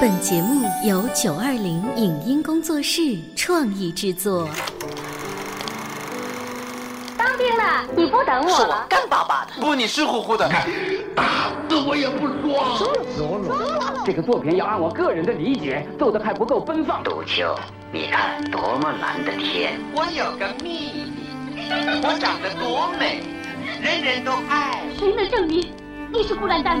本节目由九二零影音工作室创意制作。当兵了，你不等我了？干巴巴的，不，你湿乎乎的。看打死我也不说。这个作品要按我个人的理解做的还不够奔放。杜秋，你看多么蓝的天。我有个秘密，我长得多美，人人都爱。谁能证明你是孤兰丹？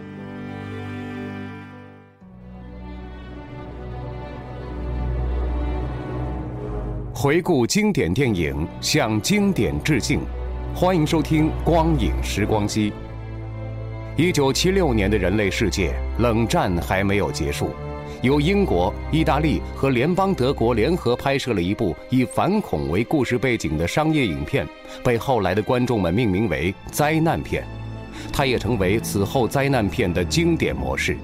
回顾经典电影，向经典致敬。欢迎收听《光影时光机》。一九七六年的人类世界，冷战还没有结束。由英国、意大利和联邦德国联合拍摄了一部以反恐为故事背景的商业影片，被后来的观众们命名为“灾难片”。它也成为此后灾难片的经典模式。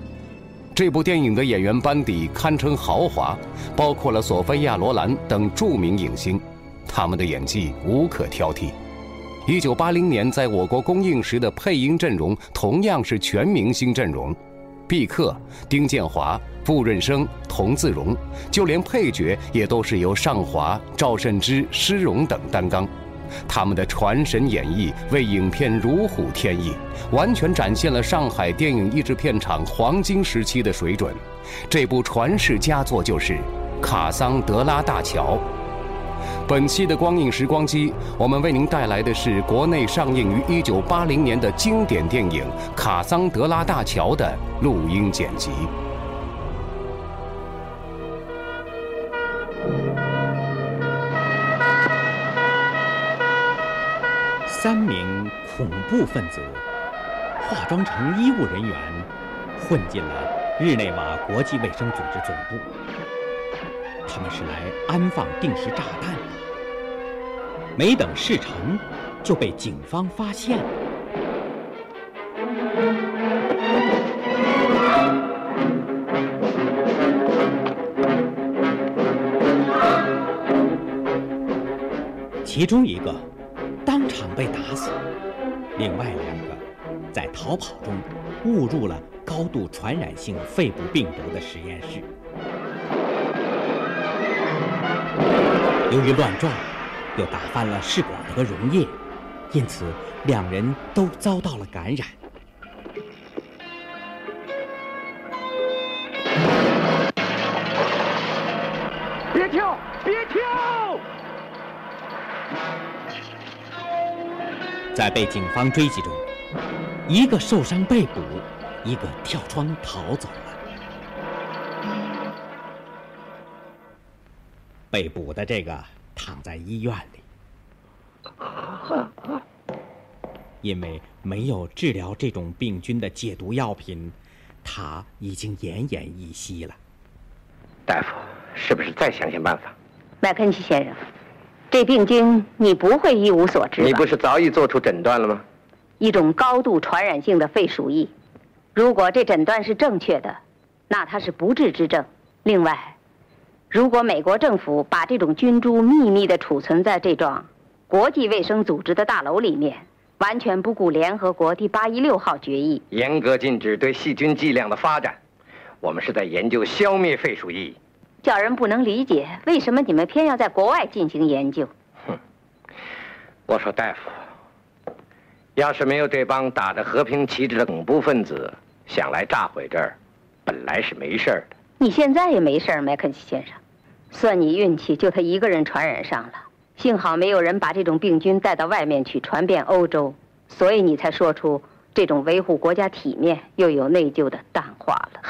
这部电影的演员班底堪称豪华，包括了索菲亚·罗兰等著名影星，他们的演技无可挑剔。一九八零年在我国公映时的配音阵容同样是全明星阵容，毕克、丁建华、傅润生、童自荣，就连配角也都是由尚华、赵慎之、施荣等担纲。他们的传神演绎为影片如虎添翼，完全展现了上海电影译制片厂黄金时期的水准。这部传世佳作就是《卡桑德拉大桥》。本期的光影时光机，我们为您带来的是国内上映于1980年的经典电影《卡桑德拉大桥》的录音剪辑。三名恐怖分子化妆成医务人员，混进了日内瓦国际卫生组织总部。他们是来安放定时炸弹的，没等事成，就被警方发现了。其中一个场被打死，另外两个在逃跑中误入了高度传染性肺部病毒的实验室。由于乱撞，又打翻了试管和溶液，因此两人都遭到了感染。在被警方追击中，一个受伤被捕，一个跳窗逃走了。被捕的这个躺在医院里，因为没有治疗这种病菌的解毒药品，他已经奄奄一息了。大夫，是不是再想想办法？麦肯齐先生，这病菌你不会一无所知？你不是早已做出诊断了吗？一种高度传染性的肺鼠疫，如果这诊断是正确的，那它是不治之症。另外，如果美国政府把这种菌株秘密地储存在这幢国际卫生组织的大楼里面，完全不顾联合国第八一六号决议，严格禁止对细菌剂量的发展。我们是在研究消灭肺鼠疫，叫人不能理解为什么你们偏要在国外进行研究。哼！我说大夫，要是没有这帮打着和平旗帜的恐怖分子想来炸毁这儿，本来是没事儿的。你现在也没事儿，麦肯齐先生，算你运气，就他一个人传染上了。幸好没有人把这种病菌带到外面去传遍欧洲，所以你才说出这种维护国家体面又有内疚的淡化了。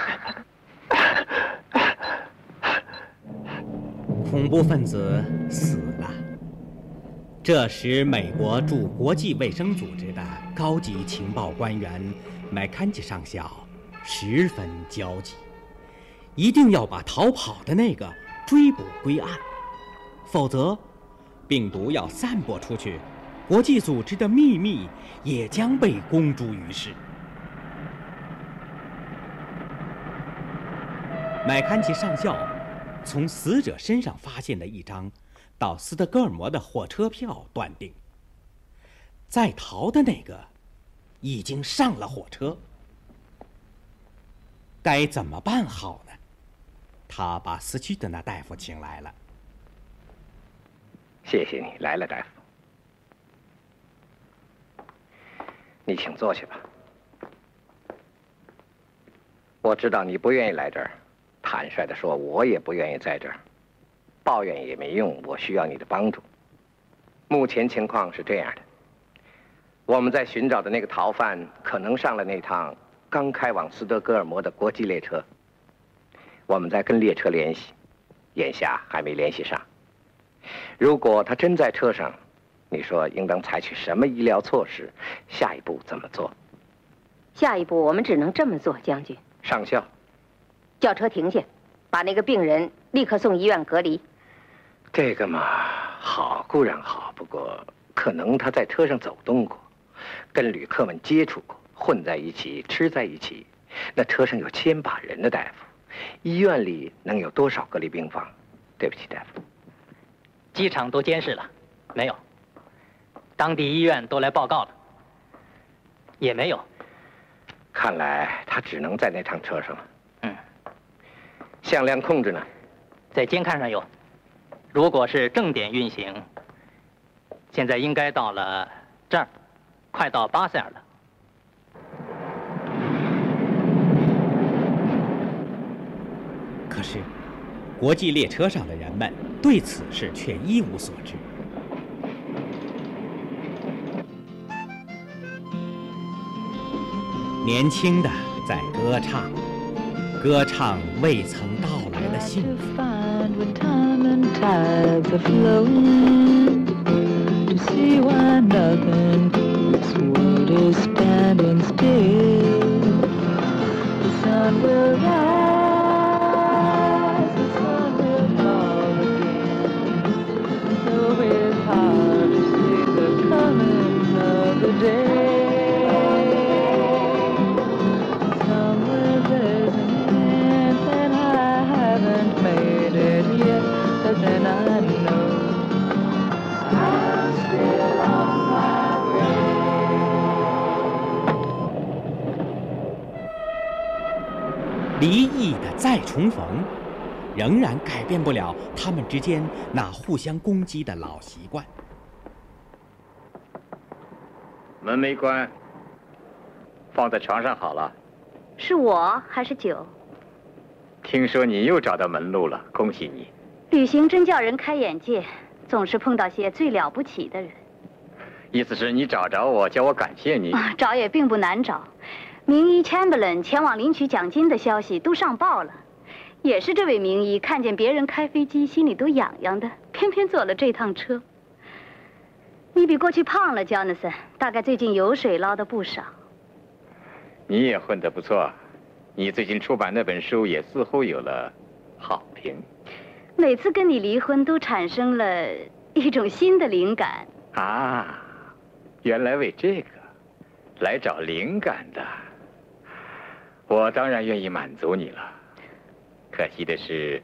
恐怖分子死了。这时，美国驻国际卫生组织的高级情报官员麦坎吉上校十分焦急，一定要把逃跑的那个追捕归案。否则，病毒要散播出去，国际组织的秘密也将被公诸于世。麦坎齐上校从死者身上发现的一张到斯德哥尔摩的火车票断定，在逃的那个已经上了火车。该怎么办好呢？他把死去的那大夫请来了。谢谢你来了，大夫。你请坐下吧。我知道你不愿意来这儿。坦率地说，我也不愿意在这儿，抱怨也没用。我需要你的帮助。目前情况是这样的：我们在寻找的那个逃犯可能上了那趟刚开往斯德哥尔摩的国际列车。我们在跟列车联系，眼下还没联系上。如果他真在车上，你说应当采取什么医疗措施？下一步怎么做？下一步我们只能这么做，将军。上校。叫车停下，把那个病人立刻送医院隔离。这个嘛，好固然好，不过可能他在车上走动过，跟旅客们接触过，混在一起吃在一起。那车上有千把人的大夫，医院里能有多少隔离病房？对不起，大夫。机场都监视了，没有。当地医院都来报告了，也没有。看来他只能在那趟车上了。向量控制呢，在监看上有。如果是正点运行，现在应该到了这儿，快到巴塞尔了。可是，国际列车上的人们对此事却一无所知。年轻的在歌唱。歌唱未曾到来的幸福。仍然改变不了他们之间那互相攻击的老习惯。门没关，放在床上好了。是我还是酒？听说你又找到门路了，恭喜你。旅行真叫人开眼界，总是碰到些最了不起的人。意思是你找着我，叫我感谢你。找也并不难找。名医 Chamberlain 前往领取奖金的消息都上报了，也是这位名医看见别人开飞机，心里都痒痒的，偏偏坐了这趟车。你比过去胖了，Jonathan，大概最近油水捞的不少。你也混得不错，你最近出版那本书也似乎有了好评。每次跟你离婚，都产生了一种新的灵感。啊，原来为这个来找灵感的。我当然愿意满足你了，可惜的是，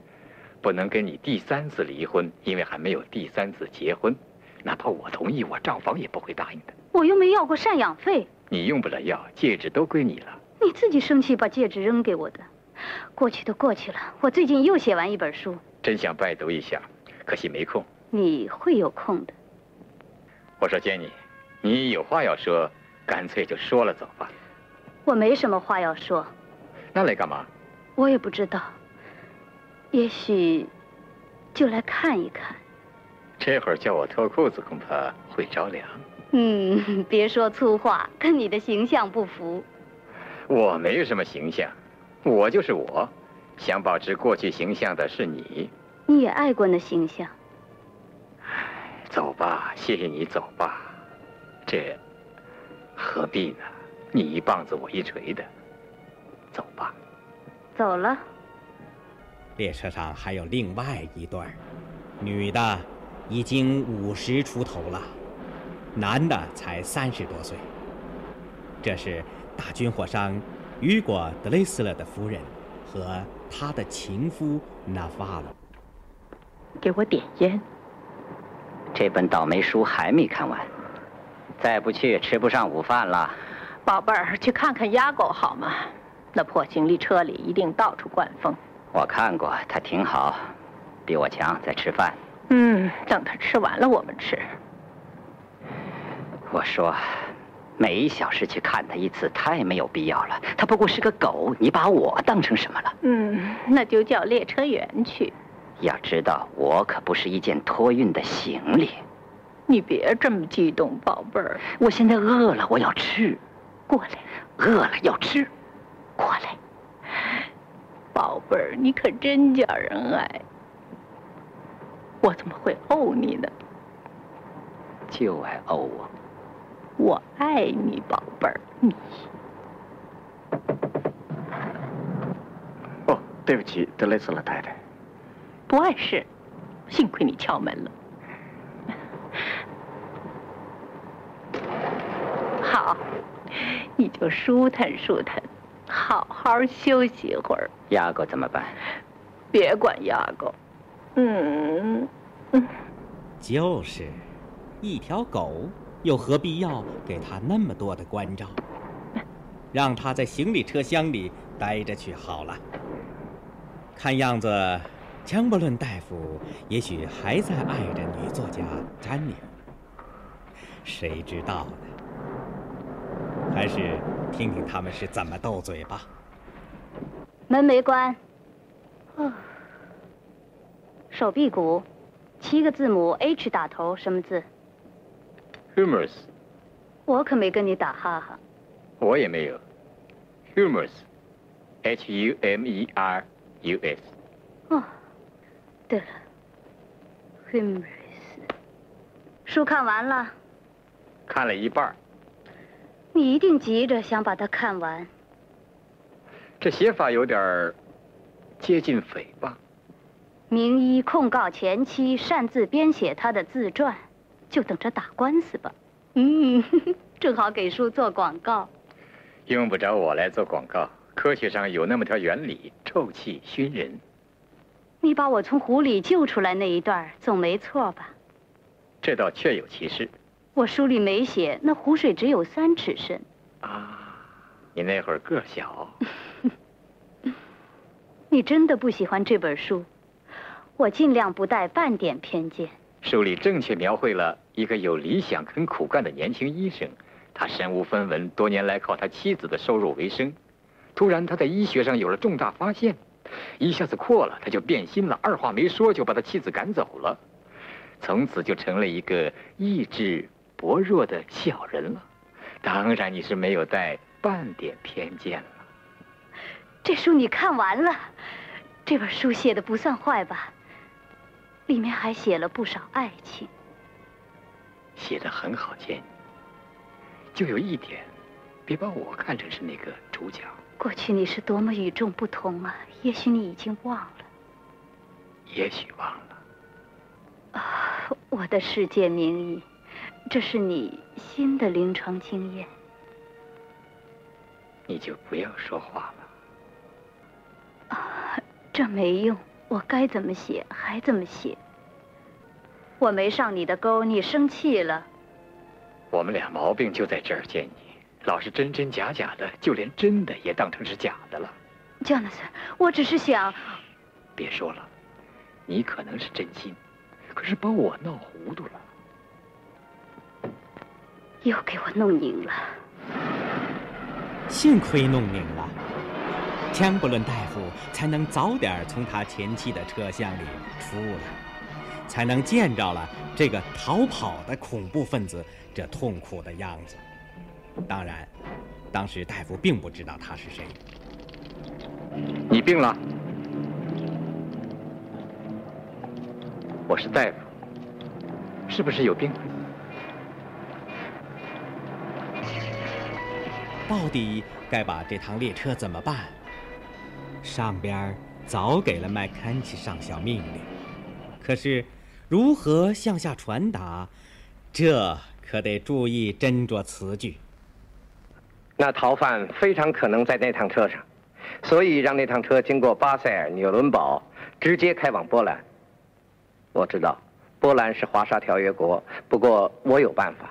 不能跟你第三次离婚，因为还没有第三次结婚。哪怕我同意，我账房也不会答应的。我又没要过赡养费。你用不了要，戒指都归你了。你自己生气把戒指扔给我的，过去都过去了。我最近又写完一本书，真想拜读一下，可惜没空。你会有空的。我说，Jenny，你有话要说，干脆就说了走吧。我没什么话要说，那来干嘛？我也不知道。也许就来看一看。这会儿叫我脱裤子，恐怕会着凉。嗯，别说粗话，跟你的形象不符。我没有什么形象，我就是我。想保持过去形象的是你。你也爱过那形象。走吧，谢谢你，走吧。这何必呢？你一棒子我一锤的，走吧。走了。列车上还有另外一对儿女的已经五十出头了，男的才三十多岁。这是大军火商雨果·德雷斯勒的夫人和他的情夫纳瓦罗。给我点烟。这本倒霉书还没看完，再不去吃不上午饭了。宝贝儿，去看看鸭狗好吗？那破行李车里一定到处灌风。我看过，他挺好，比我强。在吃饭。嗯，等他吃完了，我们吃。我说，每一小时去看他一次太没有必要了。他不过是个狗，你把我当成什么了？嗯，那就叫列车员去。要知道，我可不是一件托运的行李。你别这么激动，宝贝儿。我现在饿了，我要吃。过来。饿了要吃。过来。宝贝儿，你可真叫人爱。我怎么会怄你呢？就爱怄我。我爱你，宝贝儿，你。哦，对不起，德雷斯了太太。不碍事，幸亏你敲门了。好，你就舒坦舒坦，好好休息一会儿。牙狗怎么办？别管牙狗。嗯嗯，就是，一条狗又何必要给他那么多的关照？让他在行李车厢里待着去好了。看样子。江伯伦大夫也许还在爱着女作家詹妮，谁知道呢？还是听听他们是怎么斗嘴吧。门没关。哦。手臂骨，七个字母 H 打头，什么字？Humorous。我可没跟你打哈哈。我也没有。Humorous，H U M E R U S。哦。对了，Humorous，书看完了，看了一半。你一定急着想把它看完。这写法有点接近诽谤。名医控告前妻擅自编写他的自传，就等着打官司吧。嗯，正好给书做广告。用不着我来做广告，科学上有那么条原理：臭气熏人。你把我从湖里救出来那一段总没错吧？这倒确有其事。我书里没写，那湖水只有三尺深。啊，你那会儿个小。你真的不喜欢这本书？我尽量不带半点偏见。书里正确描绘了一个有理想、很苦干的年轻医生，他身无分文，多年来靠他妻子的收入为生。突然，他在医学上有了重大发现。一下子阔了，他就变心了，二话没说就把他妻子赶走了，从此就成了一个意志薄弱的小人了。当然，你是没有带半点偏见了。这书你看完了，这本书写的不算坏吧？里面还写了不少爱情。写的很好，见你。就有一点，别把我看成是那个主角。过去你是多么与众不同啊！也许你已经忘了，也许忘了。啊，我的世界名医，这是你新的临床经验。你就不要说话了。啊，这没用，我该怎么写还怎么写。我没上你的钩，你生气了。我们俩毛病就在这儿，见你。老是真真假假的，就连真的也当成是假的了。Jonathan，我只是想……别说了，你可能是真心，可是把我闹糊涂了，又给我弄拧了。幸亏弄拧了，江伯伦大夫才能早点从他前妻的车厢里出来，才能见着了这个逃跑的恐怖分子这痛苦的样子。当然，当时大夫并不知道他是谁。你病了？我是大夫，是不是有病？到底该把这趟列车怎么办？上边早给了麦肯齐上校命令，可是如何向下传达，这可得注意斟酌词句。那逃犯非常可能在那趟车上，所以让那趟车经过巴塞尔、纽伦堡，直接开往波兰。我知道，波兰是华沙条约国，不过我有办法。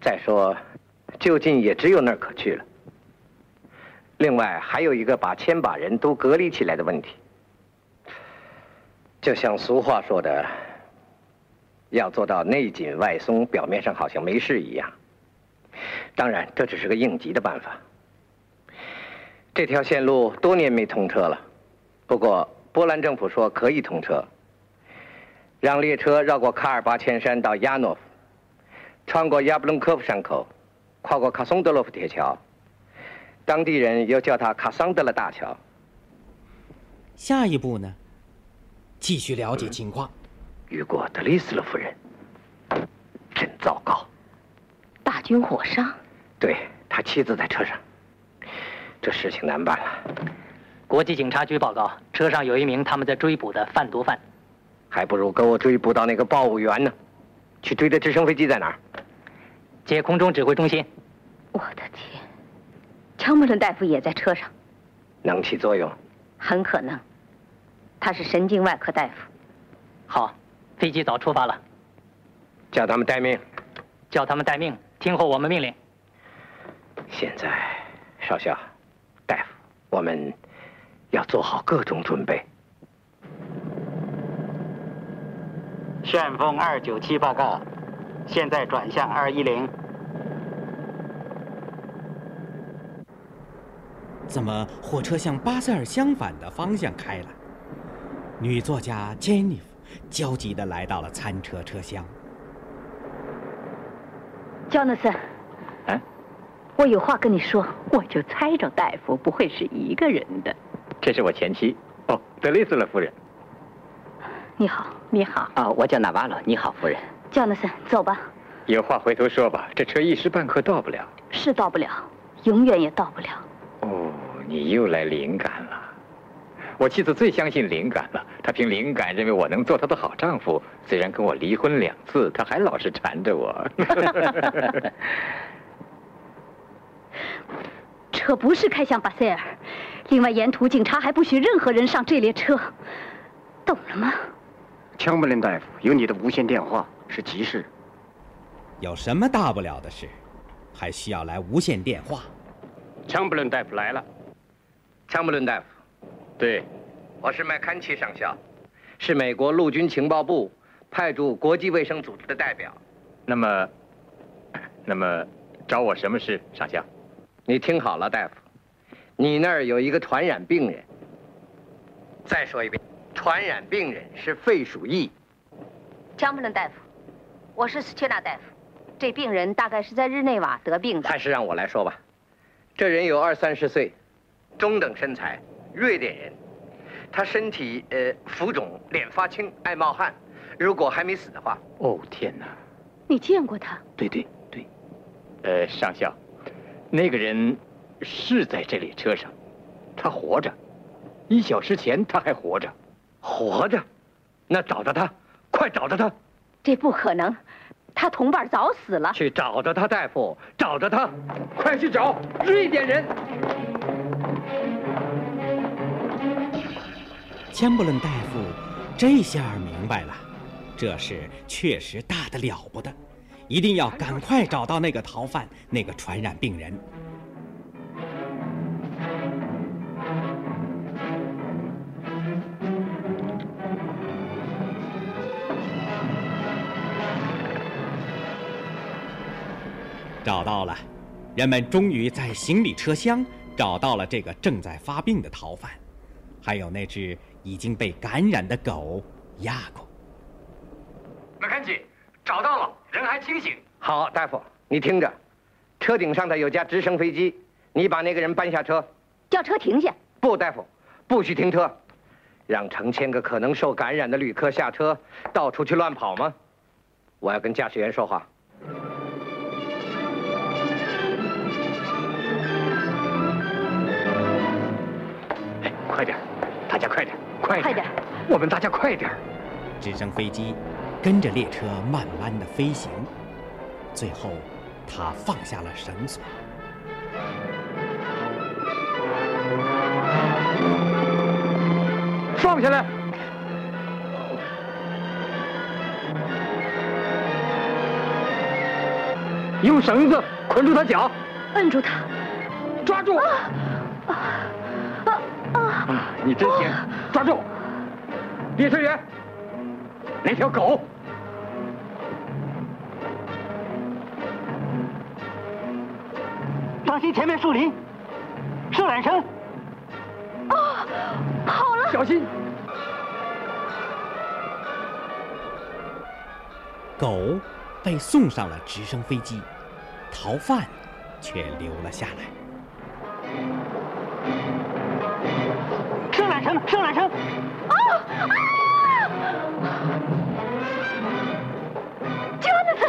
再说，就近也只有那儿可去了。另外还有一个把千把人都隔离起来的问题，就像俗话说的，要做到内紧外松，表面上好像没事一样。当然，这只是个应急的办法。这条线路多年没通车了，不过波兰政府说可以通车，让列车绕过卡尔巴千山到亚诺夫，穿过亚布隆科夫山口，跨过卡松德洛夫铁桥，当地人又叫它卡桑德勒大桥。下一步呢？继续了解情况。雨果德里斯勒夫人，真糟糕。大军火商，对他妻子在车上，这事情难办了。国际警察局报告，车上有一名他们在追捕的贩毒犯，还不如跟我追捕到那个报务员呢。去追的直升飞机在哪儿？接空中指挥中心。我的天，乔姆伦大夫也在车上，能起作用？很可能，他是神经外科大夫。好，飞机早出发了，叫他们待命，叫他们待命。听候我们命令。现在，少校，大夫，我们要做好各种准备。旋风二九七报告，现在转向二一零。怎么火车向巴塞尔相反的方向开了？女作家珍妮弗焦急地来到了餐车车厢。乔纳森，哎，我有话跟你说。我就猜着大夫不会是一个人的。这是我前妻，哦，德雷斯勒夫人。你好，你好。啊，我叫纳瓦罗。你好，夫人。乔纳森，走吧。有话回头说吧，这车一时半刻到不了。是到不了，永远也到不了。哦，你又来灵感了。我妻子最相信灵感了，她凭灵感认为我能做她的好丈夫。虽然跟我离婚两次，她还老是缠着我。车不是开向巴塞尔，另外沿途警察还不许任何人上这列车，懂了吗？枪布林大夫，有你的无线电话，是急事。有什么大不了的事，还需要来无线电话？枪布伦大夫来了。枪布伦大夫。对，我是麦坎奇上校，是美国陆军情报部派驻国际卫生组织的代表。那么，那么，找我什么事，上校？你听好了，大夫，你那儿有一个传染病人。再说一遍，传染病人是肺鼠疫。江布伦大夫，我是斯切纳大夫，这病人大概是在日内瓦得病的。还是让我来说吧。这人有二三十岁，中等身材。瑞典人，他身体呃浮肿，脸发青，爱冒汗。如果还没死的话，哦天哪！你见过他？对对对，呃，上校，那个人是在这列车上，他活着，一小时前他还活着，活着，那找着他，快找着他！这不可能，他同伴早死了。去找着他，大夫，找着他，快去找瑞典人。千布伦大夫这下明白了，这事确实大的了不得，一定要赶快找到那个逃犯，那个传染病人。找到了，人们终于在行李车厢找到了这个正在发病的逃犯，还有那只。已经被感染的狗压过。麦肯齐，找到了，人还清醒。好，大夫，你听着，车顶上的有架直升飞机，你把那个人搬下车，叫车停下。不，大夫，不许停车，让成千个可能受感染的旅客下车，到处去乱跑吗？我要跟驾驶员说话。快点，大家快点。快点！我们大家快点！直升飞机跟着列车慢慢的飞行，最后他放下了绳索。放下来！用绳子捆住他脚，摁住他，抓住！你真行，抓住！列车员，那条狗，当心前面树林，射缆绳。啊，跑了！小心！狗被送上了直升飞机，逃犯却留了下来。射缆绳，射缆绳！啊啊！救的子！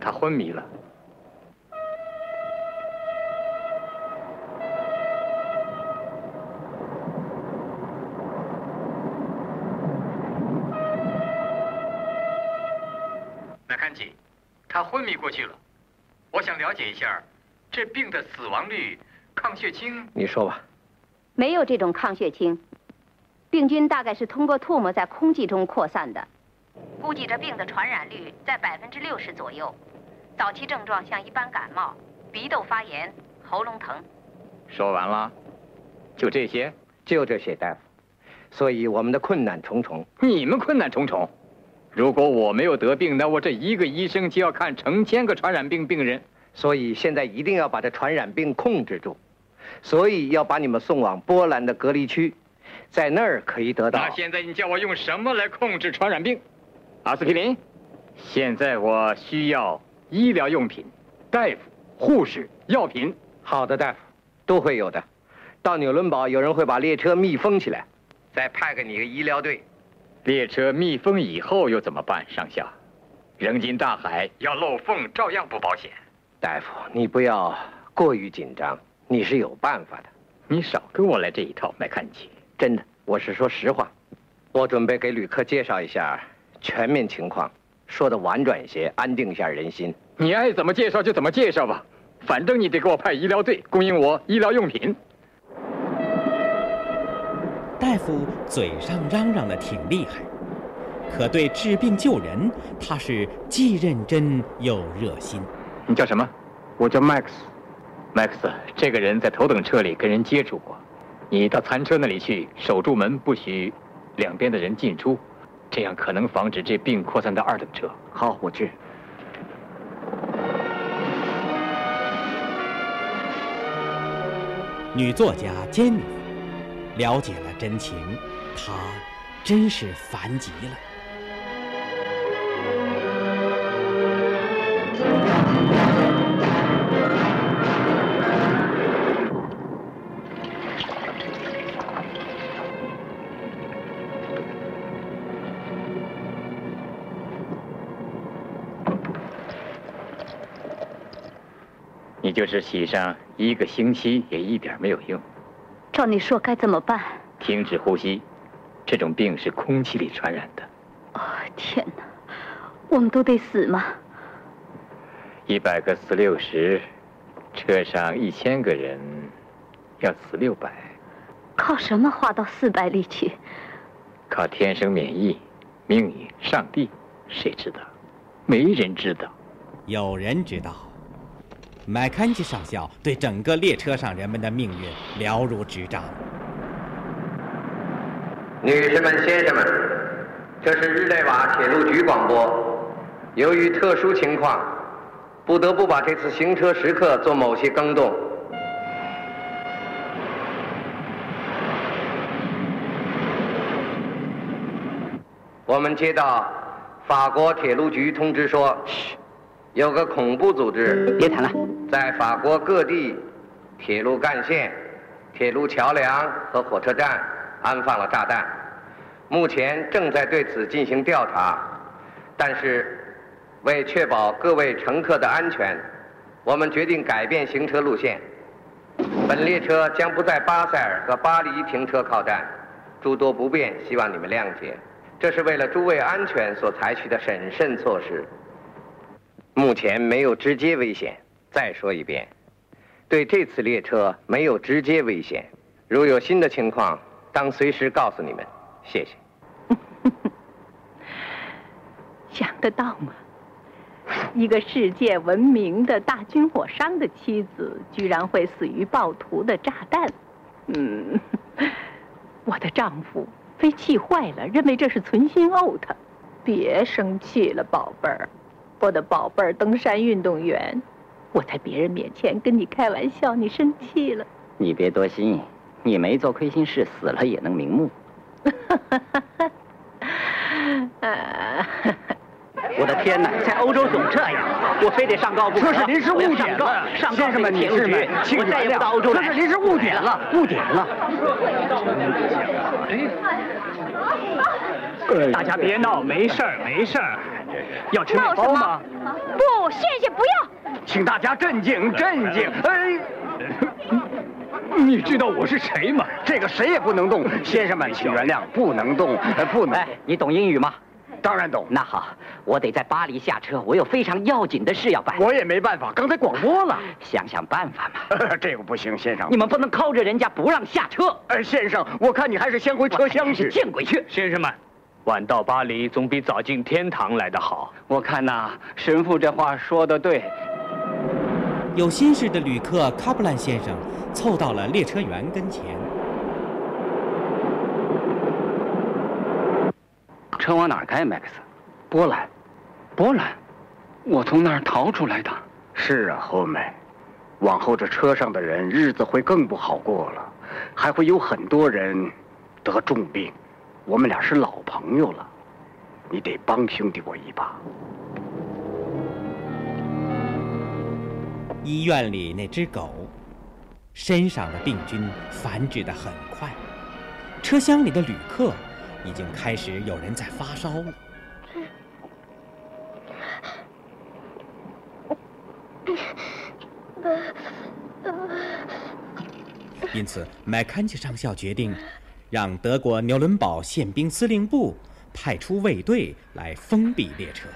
他昏迷了。了解一下，这病的死亡率、抗血清。你说吧。没有这种抗血清，病菌大概是通过唾沫在空气中扩散的。估计这病的传染率在百分之六十左右。早期症状像一般感冒，鼻窦发炎、喉咙疼。说完了，就这些，就这些，大夫。所以我们的困难重重。你们困难重重。如果我没有得病，那我这一个医生就要看成千个传染病病人。所以现在一定要把这传染病控制住。所以要把你们送往波兰的隔离区，在那儿可以得到。那现在你叫我用什么来控制传染病？阿司匹林。现在我需要医疗用品、大夫、护士、药品。好的，大夫，都会有的。到纽伦堡，有人会把列车密封起来，再派给你个医疗队。列车密封以后又怎么办，上校？扔进大海要漏缝，照样不保险。大夫，你不要过于紧张，你是有办法的。你少跟我来这一套，麦看齐。真的，我是说实话。我准备给旅客介绍一下全面情况，说的婉转一些，安定一下人心。你爱怎么介绍就怎么介绍吧，反正你得给我派医疗队，供应我医疗用品。大夫嘴上嚷嚷的挺厉害，可对治病救人，他是既认真又热心。你叫什么？我叫 Max。Max，这个人在头等车里跟人接触过。你到餐车那里去，守住门，不许两边的人进出，这样可能防止这病扩散到二等车。好，我去。女作家珍妮了解了真情，她真是烦极了。你就是洗上一个星期也一点没有用。照你说该怎么办？停止呼吸，这种病是空气里传染的。哦，天哪，我们都得死吗？一百个死六十，车上一千个人，要死六百。靠什么花到四百里去？靠天生免疫、命运、上帝，谁知道？没人知道。有人知道。麦坎吉上校对整个列车上人们的命运了如指掌。女士们、先生们，这是日内瓦铁路局广播。由于特殊情况，不得不把这次行车时刻做某些更动。我们接到法国铁路局通知说，有个恐怖组织，别谈了，在法国各地铁路干线、铁路桥梁和火车站安放了炸弹，目前正在对此进行调查。但是，为确保各位乘客的安全，我们决定改变行车路线。本列车将不在巴塞尔和巴黎停车靠站，诸多不便，希望你们谅解。这是为了诸位安全所采取的审慎措施。目前没有直接危险。再说一遍，对这次列车没有直接危险。如有新的情况，当随时告诉你们。谢谢。想得到吗？一个世界闻名的大军火商的妻子，居然会死于暴徒的炸弹。嗯，我的丈夫被气坏了，认为这是存心怄他。别生气了，宝贝儿，我的宝贝儿登山运动员。我在别人面前跟你开玩笑，你生气了。你别多心，你没做亏心事，死了也能瞑目。我的天哪，在欧洲总这样，我非得上告不可。这是临时误点了，先生们、女士们，请原谅，这是临时误点了，误点了。大家别闹，没事儿，没事儿。要吃面包吗？不，谢谢，不要。请大家镇静，镇静。哎，你知道我是谁吗？这个谁也不能动。先生们，请原谅，不能动，不能。哎，你懂英语吗？当然懂。那好，我得在巴黎下车，我有非常要紧的事要办。我也没办法，刚才广播了。想想办法嘛。这个不行，先生。你们不能靠着人家不让下车。呃，先生，我看你还是先回车厢去。见鬼去！先生们，晚到巴黎总比早进天堂来得好。我看呐，神父这话说的对。有心事的旅客卡布兰先生凑到了列车员跟前。车往哪儿开，麦克斯？波兰，波兰，我从那儿逃出来的。是啊，后面，往后这车上的人日子会更不好过了，还会有很多人得重病。我们俩是老朋友了，你得帮兄弟我一把。医院里那只狗，身上的病菌繁殖的很快，车厢里的旅客已经开始有人在发烧了。因此，麦坎齐上校决定，让德国纽伦堡宪兵司令部派出卫队来封闭列车。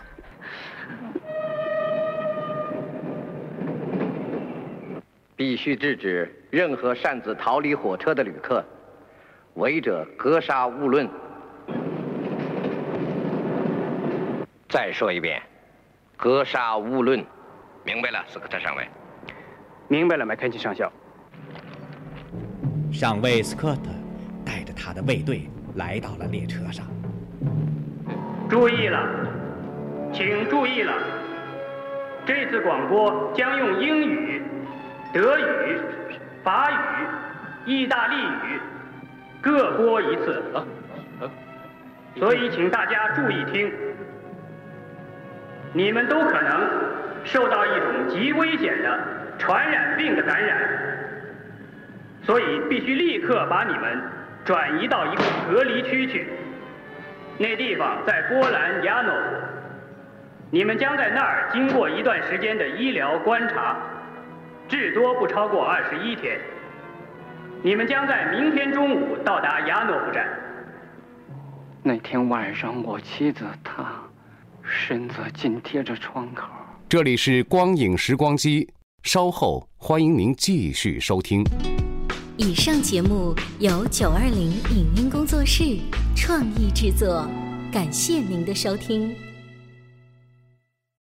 必须制止任何擅自逃离火车的旅客，违者格杀勿论。再说一遍，格杀勿论，明白了，斯科特上尉。明白了，麦肯齐上校。上尉斯科特带着他的卫队来到了列车上。注意了，请注意了，这次广播将用英语。德语、法语、意大利语各播一次，所以请大家注意听。你们都可能受到一种极危险的传染病的感染，所以必须立刻把你们转移到一个隔离区去。那地方在波兰亚诺，你们将在那儿经过一段时间的医疗观察。至多不超过二十一天。你们将在明天中午到达亚诺夫站。那天晚上，我妻子她身子紧贴着窗口。这里是光影时光机，稍后欢迎您继续收听。以上节目由九二零影音工作室创意制作，感谢您的收听。